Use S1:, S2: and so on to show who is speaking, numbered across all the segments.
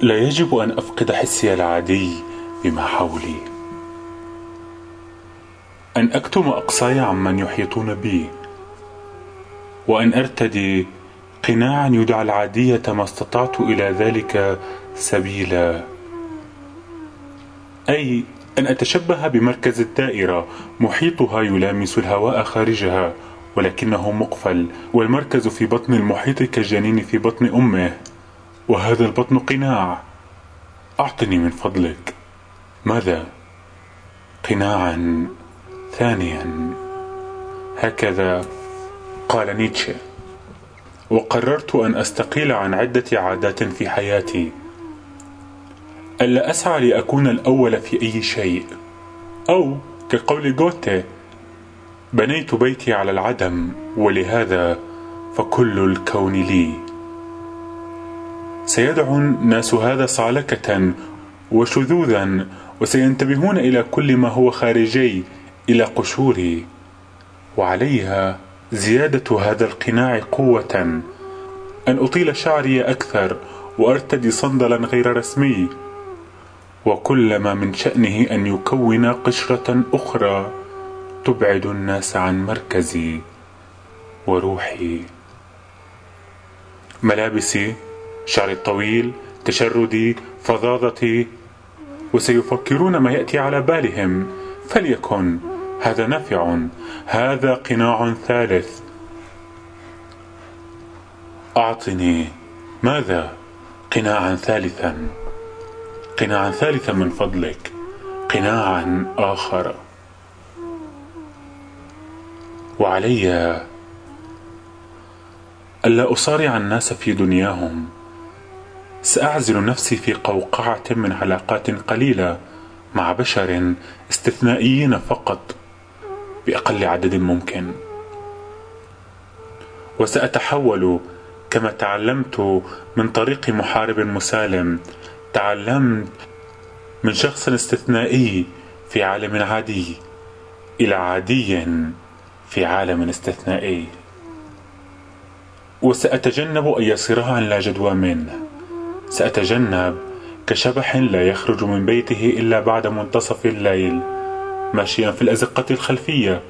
S1: لا يجب أن أفقد حسي العادي بما حولي. أن أكتم أقصاي عمن يحيطون بي وأن أرتدي قناعا يدعى العادية ما استطعت إلى ذلك سبيلا. أي أن أتشبه بمركز الدائرة محيطها يلامس الهواء خارجها ولكنه مقفل والمركز في بطن المحيط كالجنين في بطن أمه. وهذا البطن قناع. أعطني من فضلك. ماذا؟ قناعا. ثانيا. هكذا. قال نيتشه. وقررت أن أستقيل عن عدة عادات في حياتي. ألا أسعى لأكون الأول في أي شيء؟ أو كقول جوته بنيت بيتي على العدم ولهذا فكل الكون لي. سيدعو الناس هذا صالكة وشذوذا وسينتبهون إلى كل ما هو خارجي إلى قشوري. وعليها زيادة هذا القناع قوة. أن أطيل شعري أكثر وأرتدي صندلا غير رسمي. وكل ما من شأنه أن يكون قشرة أخرى تبعد الناس عن مركزي وروحي. ملابسي شعري الطويل تشردي فظاظتي. وسيفكرون ما يأتي على بالهم. فليكن هذا نافع. هذا قناع ثالث. أعطني. ماذا؟ قناعا ثالثا. قناعا ثالثا من فضلك. قناعا آخر. وعلي ألا أصارع الناس في دنياهم. سأعزل نفسي في قوقعة من علاقات قليلة مع بشر استثنائيين فقط بأقل عدد ممكن. وسأتحول كما تعلمت من طريق محارب مسالم. تعلمت من شخص استثنائي في عالم عادي إلى عادي في عالم استثنائي. وسأتجنب أي صراع لا جدوى منه. سأتجنب. كشبح لا يخرج من بيته إلا بعد منتصف الليل. ماشيا في الأزقة الخلفية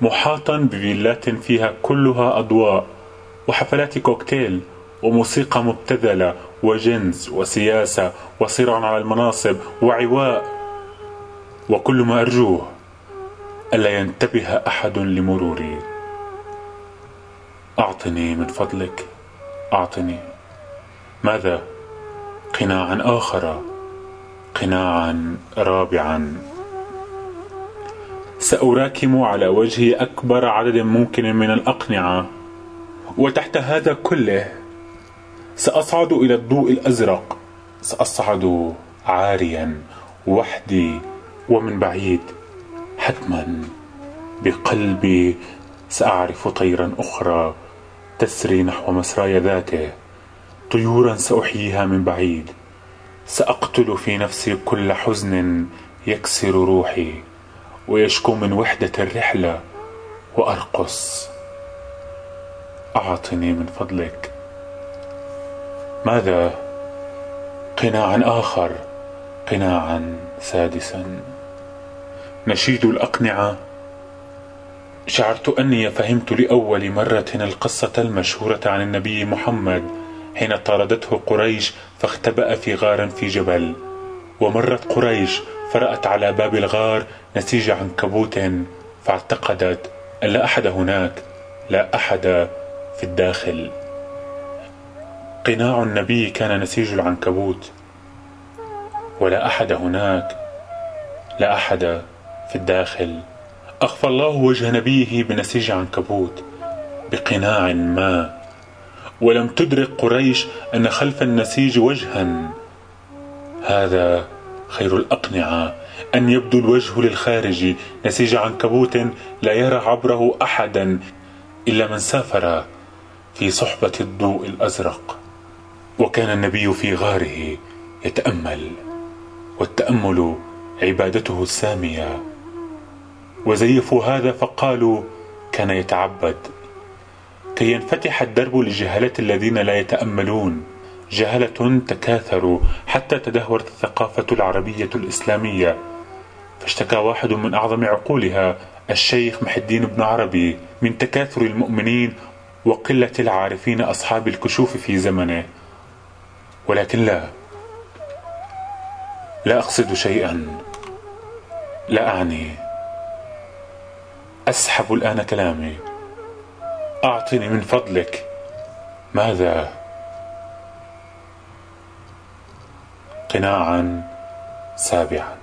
S1: محاطا بفيلات فيها كلها أضواء وحفلات كوكتيل وموسيقى مبتذلة وجنس وسياسة وصراع على المناصب وعواء. وكل ما أرجوه ألا ينتبه أحد لمروري. أعطني من فضلك أعطني. ماذا؟ قناعا آخر. قناعا رابعا. سأراكم على وجهي أكبر عدد ممكن من الأقنعة. وتحت هذا كله سأصعد إلى الضوء الأزرق. سأصعد عاريا وحدي ومن بعيد. حتما بقلبي سأعرف طيرا أخرى تسري نحو مسراي ذاته. طيورا سأحييها من بعيد. سأقتل في نفسي كل حزن يكسر روحي ويشكو من وحدة الرحلة وأرقص. أعطني من فضلك. ماذا؟ قناعا آخر. قناعا سادسا. نشيد الأقنعة. شعرت أني فهمت لأول مرة القصة المشهورة عن النبي محمد حين طاردته قريش فاختبأ في غار في جبل. ومرت قريش فرأت على باب الغار نسيج عنكبوت فاعتقدت أن لا أحد هناك لا أحد في الداخل. قناع النبي كان نسيج العنكبوت. ولا أحد هناك لا أحد في الداخل. أخفى الله وجه نبيه بنسيج عنكبوت بقناع ما. ولم تدرك قريش أن خلف النسيج وجها. هذا خير الأقنعة أن يبدو الوجه للخارج. نسيج عنكبوت لا يرى عبره أحدا إلا من سافر في صحبة الضوء الأزرق. وكان النبي في غاره يتأمل والتأمل عبادته السامية. وزيفوا هذا فقالوا كان يتعبد كي ينفتح الدرب لجهلة الذين لا يتأملون. جهلة تكاثروا حتى تدهورت الثقافة العربية الإسلامية. فاشتكى واحد من أعظم عقولها الشيخ محي الدين بن عربي من تكاثر المؤمنين وقلة العارفين أصحاب الكشوف في زمنه. ولكن لا لا أقصد شيئا لا أعني. أسحب الآن كلامي. أعطني من فضلك. ماذا؟ قناعا سابعا